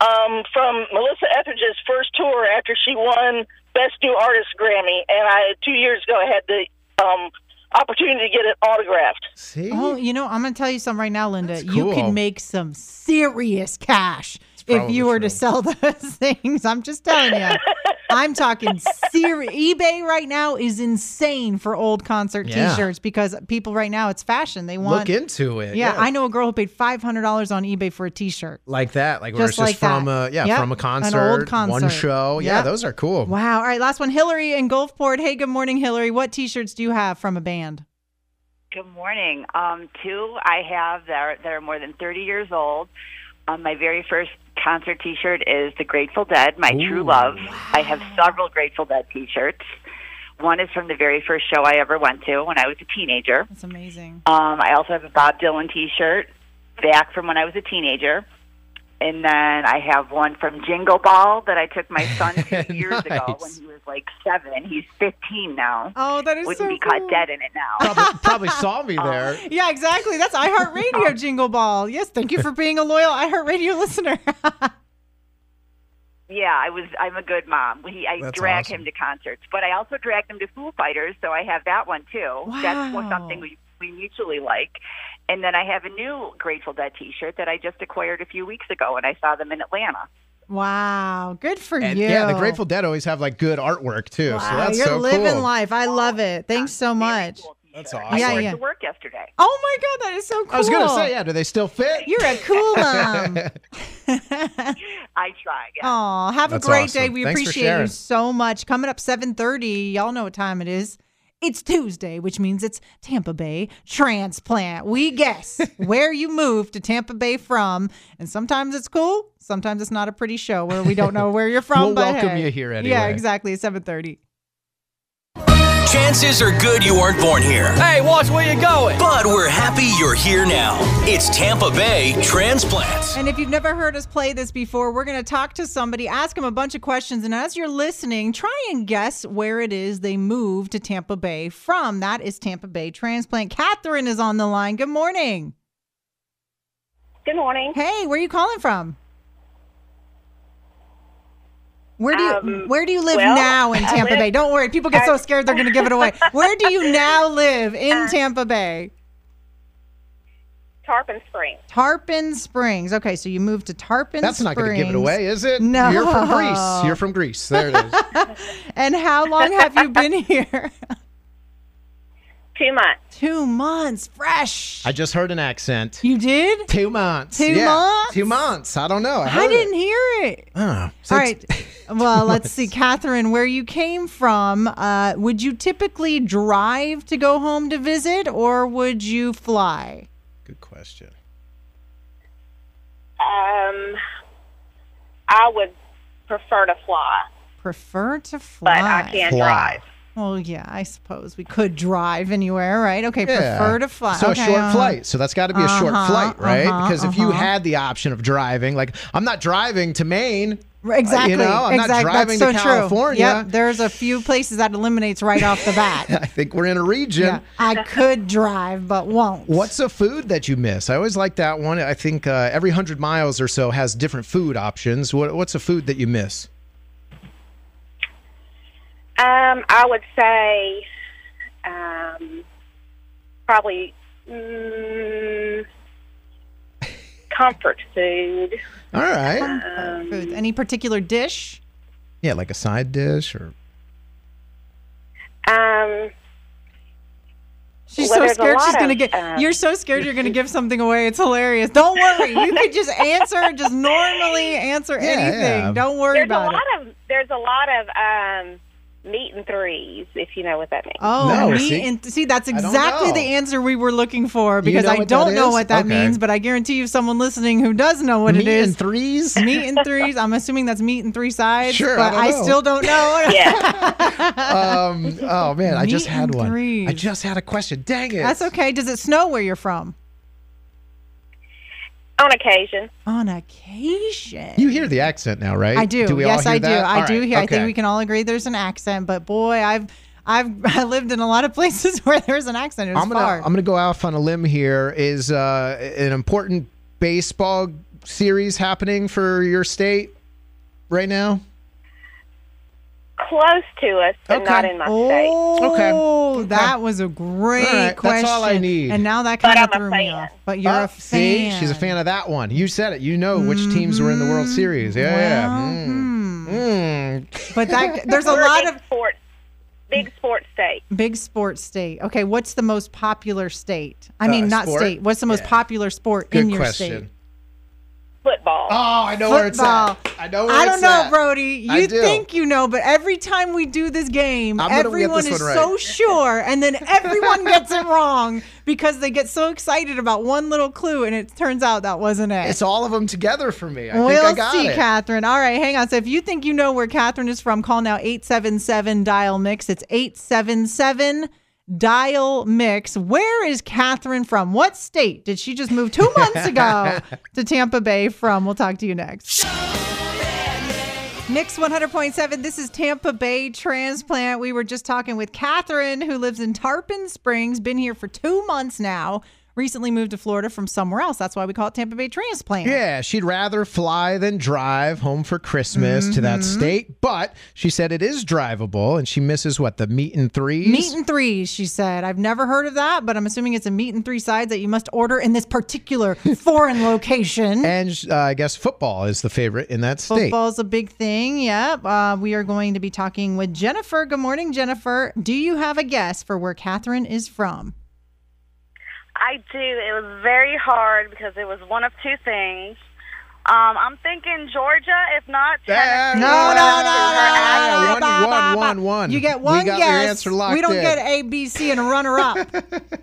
Speaker 8: um, from Melissa Etheridge's first tour after she won Best New Artist Grammy, and I two years ago I had the um, opportunity to get it autographed.
Speaker 4: See,
Speaker 3: Oh, you know, I'm going to tell you something right now, Linda.
Speaker 4: That's
Speaker 3: You
Speaker 4: cool.
Speaker 3: can make some serious cash if you were to sell [laughs] those things. I'm just telling you. [laughs] I'm talking serious. eBay right now is insane for old concert
Speaker 4: Yeah.
Speaker 3: T-shirts because people right now it's fashion. They want.
Speaker 4: look into it.
Speaker 3: yeah, I know a girl who paid five hundred dollars on eBay for a T-shirt.
Speaker 4: like that. Like where
Speaker 3: Just
Speaker 4: it's just
Speaker 3: like
Speaker 4: from
Speaker 3: that.
Speaker 4: a yeah
Speaker 3: Yep,
Speaker 4: from a
Speaker 3: an
Speaker 4: concert,
Speaker 3: old concert.
Speaker 4: one show. Yeah,
Speaker 3: Yep.
Speaker 4: those are cool.
Speaker 3: Wow. All right, last one. Hillary in Gulfport. Hey, good morning, Hillary. What T-shirts do you have from a band?
Speaker 9: Good morning. Um, two I have that are, that are more than 30 years old. Um, my very first concert T-shirt is The Grateful Dead, my true love. I have several Grateful Dead T-shirts. One is from the very first show I ever went to when I was a teenager.
Speaker 3: That's amazing.
Speaker 9: Um, I also have a Bob Dylan T-shirt back from when I was a teenager. And then I have one from Jingle Ball that I took my son [laughs] to years ago when he was like seven. He's 15 now.
Speaker 3: Oh, that is
Speaker 9: Wouldn't
Speaker 3: so
Speaker 9: be
Speaker 3: cool.
Speaker 9: caught dead in it now.
Speaker 4: Probably, probably saw me [laughs] um, there.
Speaker 3: Yeah, exactly. That's iHeartRadio [laughs] Jingle Ball. Yes, thank you for being a loyal iHeartRadio listener.
Speaker 9: Yeah, I was. I'm a good mom. He, I
Speaker 4: That's
Speaker 9: drag
Speaker 4: awesome.
Speaker 9: him to concerts, but I also drag him to Foo Fighters, so I have that one too. That's
Speaker 3: Wow.
Speaker 9: something we we mutually like. And then I have a new Grateful Dead T-shirt that I just acquired a few weeks ago, and I saw them in Atlanta.
Speaker 3: wow, good for
Speaker 4: And
Speaker 3: you.
Speaker 4: yeah, the Grateful Dead always have like good artwork too.
Speaker 3: Wow,
Speaker 4: so that's
Speaker 3: you're
Speaker 4: so
Speaker 3: living
Speaker 4: cool.
Speaker 3: life. I love it. Thanks so much.
Speaker 9: cool t-shirt.
Speaker 4: That's
Speaker 9: I
Speaker 4: awesome.
Speaker 3: Yeah,
Speaker 9: wore
Speaker 3: yeah.
Speaker 9: to work yesterday.
Speaker 3: Oh my god, that is so cool.
Speaker 4: I was gonna say, yeah. Do they still fit?
Speaker 3: You're a cool mom. [laughs]
Speaker 9: I tried. Yeah.
Speaker 3: Oh, have
Speaker 4: That's
Speaker 3: a great day. We
Speaker 4: Thanks
Speaker 3: appreciate you so much. Coming up 7:30, y'all know what time it is. It's Tuesday, which means it's Tampa Bay transplant. We guess [laughs] where you moved to Tampa Bay from, and sometimes it's cool, sometimes it's not a pretty show where we don't know where you're from.
Speaker 4: We'll
Speaker 3: but
Speaker 4: welcome
Speaker 3: hey.
Speaker 4: you here anyway.
Speaker 3: Yeah, exactly. 7:30.
Speaker 1: Chances are good you weren't born here.
Speaker 10: Hey, watch where you're going.
Speaker 1: But we're happy you're here now. It's Tampa Bay Transplants.
Speaker 3: And if you've never heard us play this before, we're going to talk to somebody, ask them a bunch of questions, and as you're listening, try and guess where it is they moved to Tampa Bay from. That is Tampa Bay Transplant. Catherine is on the line. Good morning.
Speaker 6: Good morning.
Speaker 3: Hey, where are you calling from? Where do you
Speaker 6: Um,
Speaker 3: Where do you live
Speaker 6: well,
Speaker 3: now in [laughs] Tampa
Speaker 6: live-
Speaker 3: Bay? Don't worry, people get so scared they're going to give it away. [laughs] Where do you now live in Tampa Bay?
Speaker 6: Tarpon Springs.
Speaker 3: Tarpon Springs. Okay, so you moved to Tarpon
Speaker 4: That's not going to give it away, is it?
Speaker 3: No.
Speaker 4: You're from Greece. You're from Greece. There it is. [laughs]
Speaker 3: And how long have you been here?
Speaker 6: Two months.
Speaker 3: Two months, fresh.
Speaker 4: I just heard an accent.
Speaker 3: you did?
Speaker 4: Two months.
Speaker 3: Two
Speaker 4: Yeah,
Speaker 3: months?
Speaker 4: Two months. I don't know. I,
Speaker 3: I didn't
Speaker 4: It.
Speaker 3: hear it.
Speaker 4: Oh,
Speaker 3: All right. [laughs] Well, let's see, Catherine, where you came from. Uh, would you typically drive to go home to visit, or would you fly?
Speaker 4: Good question.
Speaker 6: Um, I would prefer to fly,
Speaker 3: Prefer to fly? but.
Speaker 6: I can't
Speaker 4: Fly.
Speaker 6: drive.
Speaker 3: Well, yeah, I suppose we could drive anywhere, right? Okay,
Speaker 4: Yeah.
Speaker 3: prefer to fly.
Speaker 4: So
Speaker 3: okay,
Speaker 4: a short
Speaker 3: uh,
Speaker 4: flight. So that's got to be a short
Speaker 3: Uh-huh,
Speaker 4: flight, right?
Speaker 3: uh-huh,
Speaker 4: because if you
Speaker 3: uh-huh.
Speaker 4: had the option of driving, like I'm not driving to Maine.
Speaker 3: Exactly.
Speaker 4: You know, I'm not driving
Speaker 3: That's
Speaker 4: to
Speaker 3: so
Speaker 4: California.
Speaker 3: True. Yep. There's a few places that eliminates right off the bat. [laughs]
Speaker 4: I think we're in a region.
Speaker 3: yeah. I could drive, but won't.
Speaker 4: What's a food that you miss? I always like that one. I think uh, every hundred miles or so has different food options. What, what's a food that you miss?
Speaker 6: Um, I would say, um, probably mm, comfort food.
Speaker 4: All right.
Speaker 6: Um,
Speaker 3: Food. Any particular dish?
Speaker 4: Yeah, like a side dish or
Speaker 6: Um,
Speaker 3: She's
Speaker 6: Well,
Speaker 3: so scared she's gonna get.
Speaker 6: um,
Speaker 3: you're so scared you're gonna give something away. It's hilarious. Don't worry. You could just [laughs] answer, just normally answer
Speaker 4: Yeah,
Speaker 3: anything.
Speaker 4: yeah.
Speaker 3: Don't worry
Speaker 6: there's a lot
Speaker 3: it.
Speaker 6: of there's a lot of um, meat and threes, if you know what that means.
Speaker 3: Oh,
Speaker 4: No,
Speaker 3: meat
Speaker 4: see?
Speaker 3: and see that's exactly the answer we were looking for because
Speaker 4: know
Speaker 3: I don't know what that
Speaker 4: Okay.
Speaker 3: means, but I guarantee you, someone listening who does know what
Speaker 4: meat
Speaker 3: it is.
Speaker 4: Meat and threes. [laughs]
Speaker 3: meat and threes. I'm assuming that's meat and three sides.
Speaker 4: Sure, I
Speaker 3: but
Speaker 4: don't
Speaker 3: I, still don't know. [laughs]
Speaker 6: Yeah.
Speaker 4: um, oh man, I just had one.
Speaker 3: threes.
Speaker 4: I just had a question. Dang it.
Speaker 3: That's okay. Does it snow where you're from?
Speaker 6: On occasion.
Speaker 3: On occasion.
Speaker 4: You hear the accent now, right?
Speaker 3: I do.
Speaker 4: Do we
Speaker 3: yes,
Speaker 4: all hear
Speaker 3: I do.
Speaker 4: that?
Speaker 3: I
Speaker 4: All
Speaker 3: do
Speaker 4: right,
Speaker 3: hear. I think we can all agree there's an accent, but boy, I've I've [laughs] I lived in a lot of places [laughs] where there's an accent. It's
Speaker 4: I'm gonna
Speaker 3: far.
Speaker 4: I'm gonna go off on a limb here. Is uh, an important baseball series happening for your state right now?
Speaker 6: Close to us, but
Speaker 4: Okay.
Speaker 6: not in my state.
Speaker 3: Oh,
Speaker 4: Okay.
Speaker 3: that was a great
Speaker 4: All right,
Speaker 3: question.
Speaker 4: that's all I need.
Speaker 3: And now that
Speaker 6: But
Speaker 3: kind of threw me off. But you're
Speaker 4: Oh,
Speaker 3: a
Speaker 4: See, she's a fan of that one. You said it. You know which teams were in the World Series. Yeah, yeah. Mm.
Speaker 3: hmm.
Speaker 4: Mm.
Speaker 3: But that [laughs] there's a lot
Speaker 6: big
Speaker 3: of
Speaker 6: sports, big sports state.
Speaker 3: big sports state. Okay, what's the most popular state? I mean,
Speaker 4: Uh,
Speaker 3: not
Speaker 4: sport?
Speaker 3: state. What's the most
Speaker 4: Yeah.
Speaker 3: popular sport
Speaker 4: Good
Speaker 3: in your
Speaker 4: question.
Speaker 3: state?
Speaker 6: Football.
Speaker 4: Oh, I know where it's at. I know where it's at.
Speaker 3: I don't know,
Speaker 4: at.
Speaker 3: Brody.
Speaker 4: I
Speaker 3: You
Speaker 4: do.
Speaker 3: think you know, but every time we do this game,
Speaker 4: I'm gonna get
Speaker 3: everyone
Speaker 4: this
Speaker 3: is
Speaker 4: one
Speaker 3: so sure, and then everyone gets it wrong because they get so excited about one little clue, and it turns out that wasn't it.
Speaker 4: It's all of them together for me. I
Speaker 3: we'll
Speaker 4: think I got
Speaker 3: see,
Speaker 4: it.
Speaker 3: Catherine. All right, hang on. So if you think you know where Catherine is from, call now 877 dial mix. It's 877 Dial Mix. Where is Catherine from? What state did she just move two [laughs] months ago to Tampa Bay from? We'll talk to you next. Mix 100.7. This is Tampa Bay Transplant. We were just talking with Catherine, who lives in Tarpon Springs, been here for two months now. Recently moved to Florida from somewhere else. That's why we call it Tampa Bay Transplant.
Speaker 4: Yeah, she'd rather fly than drive home for Christmas to that
Speaker 3: Mm-hmm.
Speaker 4: state, but she said it is drivable and she misses what, the meat and threes?
Speaker 3: Meat and threes, she said. I've never heard of that, but I'm assuming it's a meat and three sides that you must order in this particular [laughs] foreign location.
Speaker 4: and uh, I guess football is the favorite in that state.
Speaker 3: Football's a big thing. Yep. Uh, we are going to be talking with Jennifer. Good morning, Jennifer. Do you have a guess for where Catherine is from?
Speaker 10: I do. It was very hard because it was one of two things. Um, I'm thinking Georgia, if not Tennessee.
Speaker 3: No, no, no,
Speaker 4: Yeah,
Speaker 3: no,
Speaker 4: one,
Speaker 3: no, no,
Speaker 4: one,
Speaker 3: no.
Speaker 4: one, one.
Speaker 3: You get
Speaker 4: We
Speaker 3: one
Speaker 4: got your
Speaker 3: guess.
Speaker 4: answer locked
Speaker 3: we don't
Speaker 4: in.
Speaker 3: get A, B, C, and a runner up. [laughs]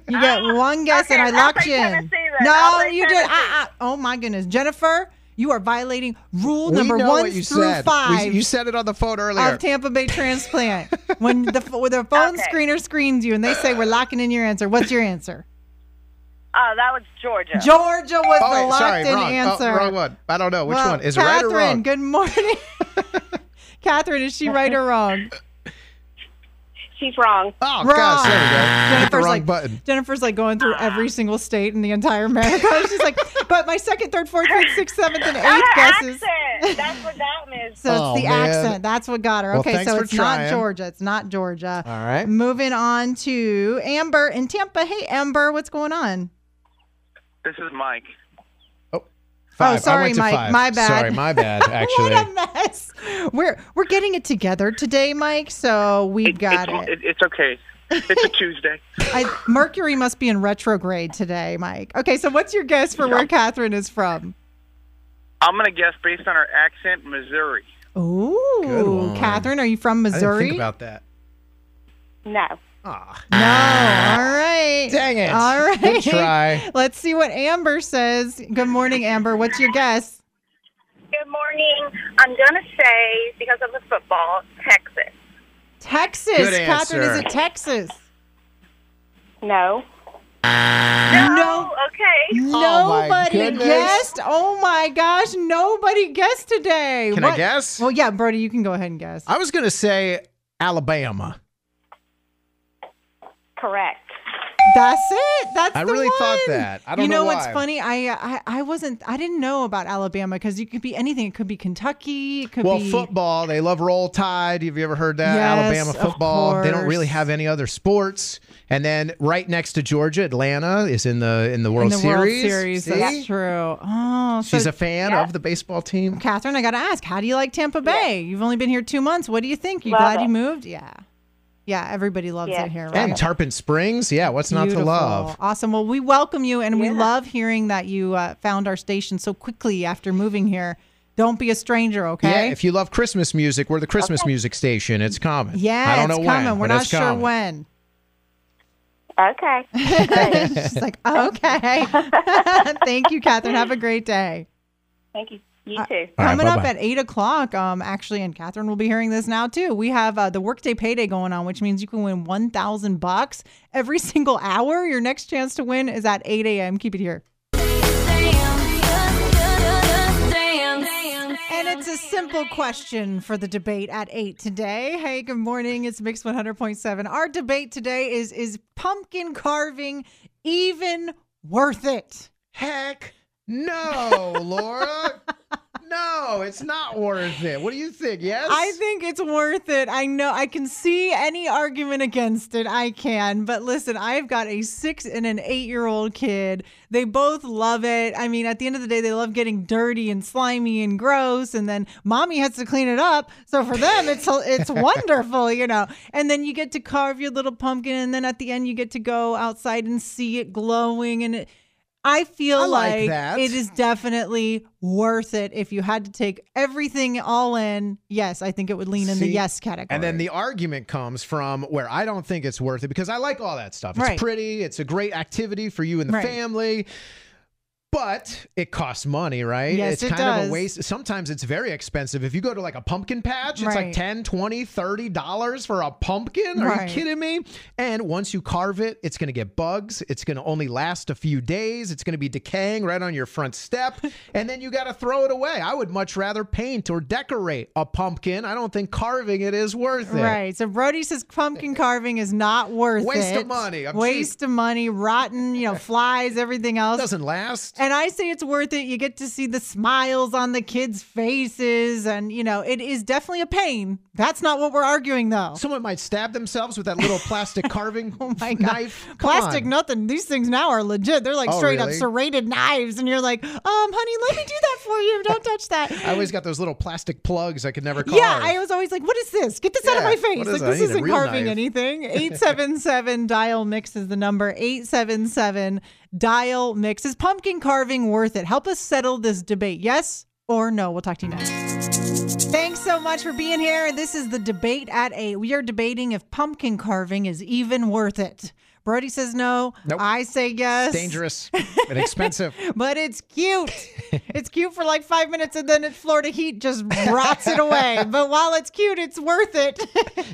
Speaker 3: You get one guess, and I
Speaker 10: I'll
Speaker 3: locked you in.
Speaker 10: Then.
Speaker 3: No,
Speaker 10: I'll
Speaker 3: you did.
Speaker 10: Tennessee.
Speaker 3: Uh, uh, oh my goodness, Jennifer, you are violating rule
Speaker 4: We
Speaker 3: number one
Speaker 4: you
Speaker 3: through
Speaker 4: said. We-
Speaker 3: five.
Speaker 4: you said it on the phone earlier.
Speaker 3: of Tampa Bay transplant. when the [laughs] when the phone screener screens you and they say we're locking in your answer, what's your answer?
Speaker 10: Oh, that was Georgia.
Speaker 3: Georgia was
Speaker 4: oh,
Speaker 3: the
Speaker 4: wait,
Speaker 3: locked
Speaker 4: sorry,
Speaker 3: in
Speaker 4: wrong. Oh,
Speaker 3: answer.
Speaker 4: wrong one. I don't know. Which
Speaker 3: Well,
Speaker 4: one? Is
Speaker 3: Catherine,
Speaker 4: right or wrong?
Speaker 3: good morning. [laughs] Catherine, is she right or wrong?
Speaker 6: She's wrong.
Speaker 4: Oh,
Speaker 3: Wrong.
Speaker 4: gosh, there we go. Hit the
Speaker 3: Jennifer's
Speaker 4: wrong
Speaker 3: like,
Speaker 4: button.
Speaker 3: Jennifer's like going through every single state in the entire America. [laughs] She's like, but my second, third, fourth, fifth, sixth, seventh, and eighth
Speaker 10: Her
Speaker 3: guesses.
Speaker 10: accent. That's what that means.
Speaker 3: So it's
Speaker 4: Oh,
Speaker 3: the
Speaker 4: man.
Speaker 3: accent. That's what got her.
Speaker 4: Well,
Speaker 3: okay, so
Speaker 4: for
Speaker 3: it's not. Georgia. It's not Georgia.
Speaker 4: All right.
Speaker 3: Moving on to Amber in Tampa. Hey, Amber, what's going on?
Speaker 11: This is Mike.
Speaker 4: Oh, oh, five. I
Speaker 3: sorry, Mike.
Speaker 4: five.
Speaker 3: My bad.
Speaker 4: Sorry, my bad, [laughs] actually.
Speaker 3: what a mess. We're we're getting it together today, Mike. So we've got
Speaker 11: it's,
Speaker 3: it.
Speaker 11: it- It's okay. It's a Tuesday. [laughs]
Speaker 3: I, Mercury must be in retrograde today, Mike. Okay, so what's your guess for where Catherine is from?
Speaker 11: I'm gonna guess based on her accent, Missouri.
Speaker 3: Ooh,
Speaker 4: Good one.
Speaker 3: Catherine, are you from
Speaker 4: I didn't
Speaker 3: Missouri?
Speaker 4: think about that.
Speaker 6: No.
Speaker 3: No. Ah. All right.
Speaker 4: Dang it.
Speaker 3: All right.
Speaker 4: Good try. [laughs]
Speaker 3: Let's see what Amber says. Good morning, Amber. What's your guess?
Speaker 10: Good morning. I'm going to say, because of the football, Texas.
Speaker 3: Texas.
Speaker 4: Good
Speaker 3: Catherine, is
Speaker 4: answer.
Speaker 3: it Texas?
Speaker 6: No.
Speaker 3: No.
Speaker 10: Okay.
Speaker 4: Oh,
Speaker 3: Nobody
Speaker 4: goodness.
Speaker 3: guessed. Oh my gosh, nobody guessed today.
Speaker 4: Can I guess?
Speaker 3: Well, yeah, Brody, you can go ahead and guess.
Speaker 4: I was going to say Alabama.
Speaker 6: Correct.
Speaker 3: That's it. That's
Speaker 4: I
Speaker 3: the
Speaker 4: really thought that. I don't know.
Speaker 3: you know,
Speaker 4: know
Speaker 3: what's funny? I, I I wasn't. I didn't know about Alabama because you could be anything. It could be Kentucky. It could
Speaker 4: Well,
Speaker 3: be
Speaker 4: football, they love Roll Tide. Have you ever heard that?
Speaker 3: Yes,
Speaker 4: Alabama
Speaker 3: of
Speaker 4: football. They don't really have any other sports. And then right next to Georgia, Atlanta is in the in the
Speaker 3: in
Speaker 4: World
Speaker 3: the
Speaker 4: Series.
Speaker 3: World Series.
Speaker 4: See?
Speaker 3: That's true. Oh, so
Speaker 4: She's a fan of the baseball team.
Speaker 3: Catherine, I got to ask, how do you like Tampa Bay? You've only been here two months. What do you think? You
Speaker 6: Love
Speaker 3: glad
Speaker 6: it.
Speaker 3: you moved? Yeah. Yeah, everybody loves
Speaker 6: Yeah.
Speaker 3: it here. Right?
Speaker 4: And Tarpon Springs, yeah, what's not to love?
Speaker 3: Awesome. Well, we welcome you, and we love hearing that you uh, found our station so quickly after moving here. Don't be a stranger, okay?
Speaker 4: Yeah, if you love Christmas music, we're the Christmas music station. It's coming.
Speaker 3: Yeah,
Speaker 4: I don't
Speaker 3: it's
Speaker 4: know
Speaker 3: coming.
Speaker 4: when.
Speaker 3: We're not sure
Speaker 4: coming.
Speaker 3: when.
Speaker 6: Okay. [laughs]
Speaker 3: She's like, okay. [laughs] Thank you, Catherine. Have a great day.
Speaker 6: Thank you. You
Speaker 3: Uh,
Speaker 6: too.
Speaker 4: All right,
Speaker 3: Coming up at eight o'clock, um, actually, and Catherine will be hearing this now too. We have uh, the workday payday going on, which means you can win one thousand bucks every [laughs] single hour. Your next chance to win is at eight a.m. Keep it here. And it's a simple question for the debate at 8 today. Hey, good morning. It's Mix 100.7. Our debate today is is pumpkin carving even worth it?
Speaker 4: Heck no, Laura. no, it's not worth it. What do you think? Yes?
Speaker 3: I think it's worth it. I know I can see any argument against it. I can. But listen, I've got a six and an eight year old kid. They both love it. I mean, at the end of the day, they love getting dirty and slimy and gross. And then mommy has to clean it up. So for them, it's it's [laughs] wonderful, you know. And then you get to carve your little pumpkin. And then at the end, you get to go outside and see it glowing. And it, I feel
Speaker 4: I like
Speaker 3: like, it is definitely worth it if you had to take everything all in. Yes, I think it would lean in the yes category.
Speaker 4: And then the argument comes from where I don't think it's worth it because I like all that stuff. It's
Speaker 3: Right.
Speaker 4: pretty, it's a great activity for you and the
Speaker 3: Right.
Speaker 4: family. But it costs money, right?
Speaker 3: Yes,
Speaker 4: it's
Speaker 3: it
Speaker 4: kind of
Speaker 3: does.
Speaker 4: a waste. Sometimes it's very expensive. If you go to like a pumpkin patch, it's
Speaker 3: Right.
Speaker 4: like 10, 20, 30 dollars for a pumpkin. Are
Speaker 3: Right.
Speaker 4: you kidding me? And once you carve it, it's going to get bugs. It's going to only last a few days. It's going to be decaying right on your front step, [laughs] and then you got to throw it away. I would much rather paint or decorate a pumpkin. I don't think carving it is worth it.
Speaker 3: Right. So Brody says pumpkin carving is not worth
Speaker 4: Waste
Speaker 3: it.
Speaker 4: of money. I'm
Speaker 3: Waste of money, rotten, you know, flies, everything else.
Speaker 4: Doesn't last.
Speaker 3: And I say it's worth it. You get to see the smiles on the kids' faces, and you know, it is definitely a pain. That's not what we're arguing, though.
Speaker 4: Someone might stab themselves with that little plastic [laughs] carving
Speaker 3: Oh my God.
Speaker 4: knife. Come
Speaker 3: Plastic,
Speaker 4: on.
Speaker 3: nothing. These things now are legit. They're like
Speaker 4: Oh,
Speaker 3: straight up serrated knives, and you're like, um, honey, let me do that for you. Don't touch that. [laughs]
Speaker 4: I always got those little plastic plugs I could never carve.
Speaker 3: Yeah, I was always like, what is this? Get this out of my face. Like,
Speaker 4: that?
Speaker 3: This isn't carving
Speaker 4: knife.
Speaker 3: anything. [laughs] 877 dial mix is the number. 877 dial mix. Is pumpkin carving worth it? Help us settle this debate. Yes or no? We'll talk to you next. Thanks so much for being here. This is the debate at 8. We are debating if pumpkin carving is even worth it. Brody says no.
Speaker 4: Nope.
Speaker 3: I say yes.
Speaker 4: Dangerous [laughs] and expensive.
Speaker 3: But it's cute. it's cute for like five minutes and then it's Florida heat just rots it away. [laughs] But while it's cute, it's worth it.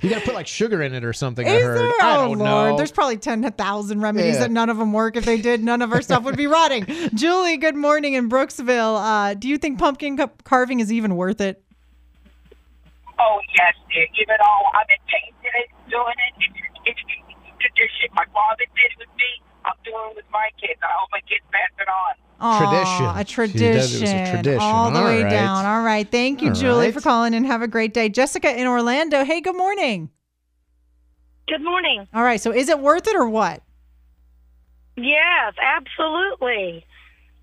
Speaker 4: You got to put like sugar in it or something. I
Speaker 3: Is
Speaker 4: heard.
Speaker 3: there?
Speaker 4: I
Speaker 3: oh
Speaker 4: don't
Speaker 3: Lord,
Speaker 4: know.
Speaker 3: there's probably ten thousand remedies
Speaker 4: Yeah.
Speaker 3: that none of them work. If they did, none of our stuff would be rotting. [laughs] Julie, good morning in Brooksville. Uh, do you think pumpkin carving is even worth it?
Speaker 12: Oh yes, dear. Even though I've been painting it, doing it, it's, it's tradition. My father did it with me. I'm doing it with my kids. I hope my kids pass it on.
Speaker 3: Aw,
Speaker 4: Tradition.
Speaker 3: A
Speaker 4: She does- it was a
Speaker 3: tradition.
Speaker 4: tradition.
Speaker 3: All the
Speaker 4: All
Speaker 3: way
Speaker 4: right.
Speaker 3: down. All right. Thank you,
Speaker 4: All
Speaker 3: Julie,
Speaker 4: right.
Speaker 3: for calling and have a great day. Jessica in Orlando. Hey, good morning.
Speaker 6: Good morning.
Speaker 3: All right. So is it worth it or what?
Speaker 6: Yes, absolutely.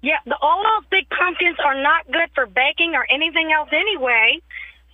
Speaker 6: Yeah, the, all those big pumpkins are not good for baking or anything else anyway.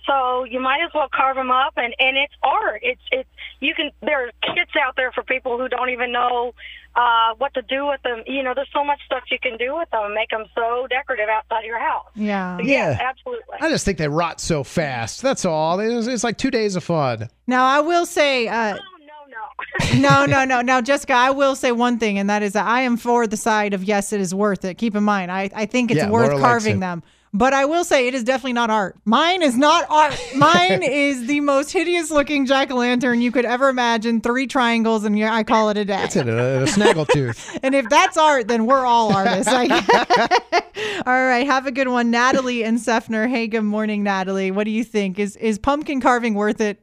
Speaker 6: So you might as well carve them up, and and it's art. It's it's you can. There are kits out there for people who don't even know uh, what to do with them. You know, there's so much stuff you can do with them, make them so decorative outside your house.
Speaker 3: Yeah.
Speaker 6: So, yes,
Speaker 4: Yeah.
Speaker 6: absolutely.
Speaker 4: I just think they rot so fast. That's all. It's, it's like two days of fun.
Speaker 3: Now I will say, uh, [laughs] no, no, no. No, [laughs] no. Now, Jessica, I will say one thing, and that is that I am for the side of yes, it is worth it. Keep in mind, I, I think it's
Speaker 4: Yeah,
Speaker 3: worth
Speaker 4: Laura likes
Speaker 3: carving
Speaker 4: it.
Speaker 3: them. But I will say it is definitely not art. Mine is not art. [laughs] Mine is the most hideous looking jack o' lantern you could ever imagine. Three triangles, and I call it a day.
Speaker 4: It's a, a snaggletooth. [laughs]
Speaker 3: And if that's art, then we're all artists. I guess. [laughs] all right, have a good one, Natalie and Seffner. Hey, good morning, Natalie. What do you think? Is is pumpkin carving worth it?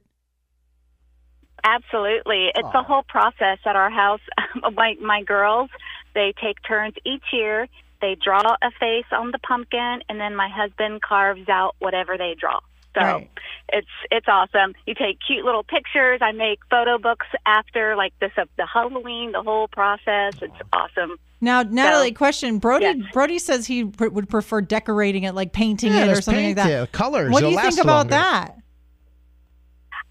Speaker 13: Absolutely. It's a whole process at our house. my my girls, they take turns each year. They draw a face on the pumpkin and then my husband carves out whatever they draw. So
Speaker 3: Right.
Speaker 13: it's it's awesome. You take cute little pictures. I make photo books after like this of the Halloween, the whole process. It's awesome.
Speaker 3: Now, Natalie,
Speaker 13: So,
Speaker 3: question. Brody
Speaker 13: yes.
Speaker 3: Brody says he pr- would prefer decorating it, like painting
Speaker 4: Yeah,
Speaker 3: it or something
Speaker 4: paint
Speaker 3: like that.
Speaker 4: it. Colors,
Speaker 3: What do you think about
Speaker 4: longer.
Speaker 3: that?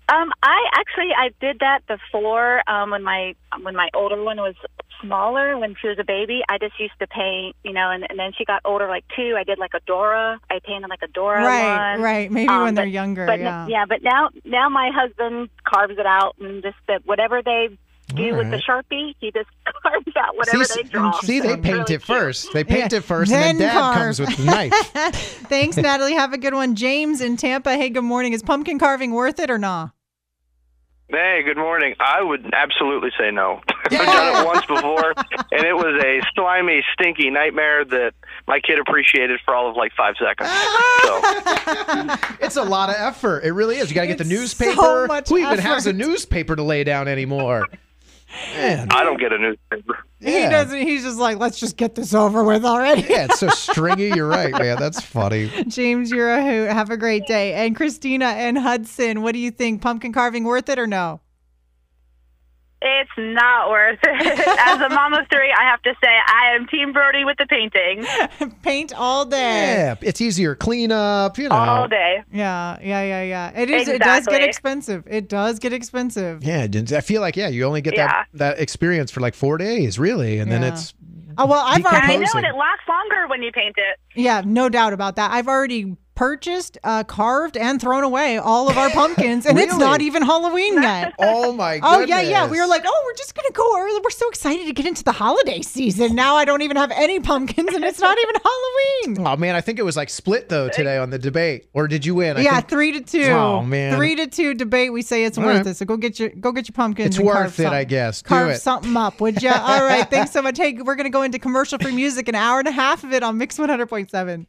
Speaker 13: Um, I actually I did that before um, when my when my older one was smaller when she was a baby. I just used to paint, you know, and, and then she got older, like two. I did like a Dora. I painted like a Dora
Speaker 3: Right,
Speaker 13: one.
Speaker 3: right. Maybe
Speaker 13: Um,
Speaker 3: when they're younger.
Speaker 13: But
Speaker 3: yeah.
Speaker 13: n- yeah, but now now my husband carves it out and just that whatever they do with the sharpie, he just [laughs] carves out whatever
Speaker 4: see,
Speaker 13: they draw.
Speaker 4: see, they
Speaker 13: So it's
Speaker 4: paint
Speaker 13: really
Speaker 4: it first. They paint
Speaker 3: Yeah.
Speaker 4: it first, and then
Speaker 3: Then
Speaker 4: Dad
Speaker 3: carve.
Speaker 4: comes with the knife. [laughs]
Speaker 3: Thanks, Natalie. Have a good one. James in Tampa. Hey, good morning. Is pumpkin carving worth it or not?
Speaker 11: Hey, good morning. I would absolutely say no. I've done it once before, and it was a slimy, stinky nightmare that my kid appreciated for all of like five seconds. [laughs] So,
Speaker 4: It's a lot of effort. It really is. You got to get the newspaper.
Speaker 3: much
Speaker 4: Who even has a newspaper to lay down anymore? Man.
Speaker 11: I don't get a newspaper.
Speaker 3: He doesn't. He's just like, let's just get this over with already.
Speaker 4: Yeah, it's so [laughs] stringy. You're right, man. That's funny.
Speaker 3: James, you're a hoot. Have a great day. And Christina and Hudson, what do you think? Pumpkin carving worth it or no?
Speaker 14: It's not worth it. [laughs] As a mom of three, I have to say I am Team Brody with the painting. [laughs]
Speaker 3: Paint all day.
Speaker 4: Yeah, it's easier cleanup. You know.
Speaker 14: All day.
Speaker 3: Yeah, yeah, yeah, yeah. It is. It does get
Speaker 14: Exactly.
Speaker 3: expensive. It does get expensive.
Speaker 4: Yeah, I feel like yeah, you only get
Speaker 14: Yeah.
Speaker 4: that that experience for like four days, really, and then
Speaker 3: Yeah.
Speaker 4: it's
Speaker 3: Oh well, I've
Speaker 14: I
Speaker 3: already.
Speaker 14: know, and it lasts longer when you paint it.
Speaker 3: Yeah, no doubt about that. I've already purchased, uh, carved, and thrown away all of our [laughs] pumpkins, and it's not even Halloween [laughs] yet.
Speaker 4: Oh my god. [laughs]
Speaker 3: Oh yeah, yeah. We were like, oh, we're just gonna go early. We're so excited to get into the holiday season. Now I don't even have any pumpkins, and it's not even Halloween.
Speaker 4: Oh man, I think it was like split though today on the debate. Or did you win? I
Speaker 3: yeah,
Speaker 4: think-
Speaker 3: three to two.
Speaker 4: Oh man,
Speaker 3: three to two debate. We say it's
Speaker 4: All
Speaker 3: worth
Speaker 4: right.
Speaker 3: it. So go get your go get your pumpkins.
Speaker 4: It's
Speaker 3: and carve
Speaker 4: worth it,
Speaker 3: something-
Speaker 4: I guess. Do
Speaker 3: Carve
Speaker 4: it.
Speaker 3: something up, would you? All right. Thanks so much. Hey, we're gonna go into commercial free music. An hour and a half of it on Mix one hundred point seven.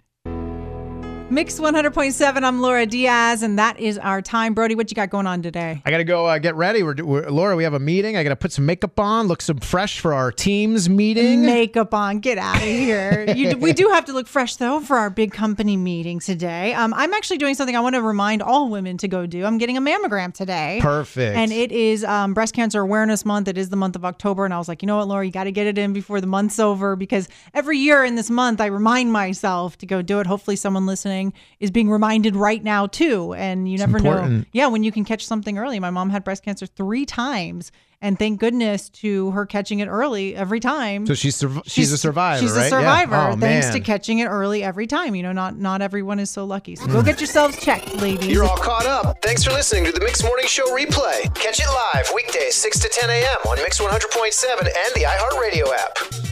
Speaker 3: Mix 100.7. I'm Laura Diaz, and that is our time. Brody, what you got going on today?
Speaker 4: I got to go uh, get ready. We're, we're Laura. We have a meeting. I got to put some makeup on, look some fresh for our team's meeting.
Speaker 3: Makeup on. Get out of here. You, we do have to look fresh, though, for our big company meeting today. Um, I'm actually doing something I want to remind all women to go do. I'm getting a mammogram today.
Speaker 4: Perfect.
Speaker 3: And it is um, Breast Cancer Awareness Month. It is the month of October. And I was like, you know what, Laura, you got to get it in before the month's over because every year in this month, I remind myself to go do it. Hopefully, someone listening is being reminded right now, too. And you never know. Yeah, when you can catch something early. My mom had breast cancer three times. And thank goodness to her catching it early every time.
Speaker 4: So she's surv- she's, a survivor,
Speaker 3: She's
Speaker 4: right?
Speaker 3: a survivor
Speaker 4: Yeah. Oh,
Speaker 3: thanks
Speaker 4: man.
Speaker 3: to catching it early every time. You know, not not everyone is so lucky. So go get yourselves checked, ladies.
Speaker 15: You're all caught up. Thanks for listening to the Mix Morning Show replay. Catch it live weekdays 6 to 10 a.m. on Mix 100.7 and the iHeartRadio app.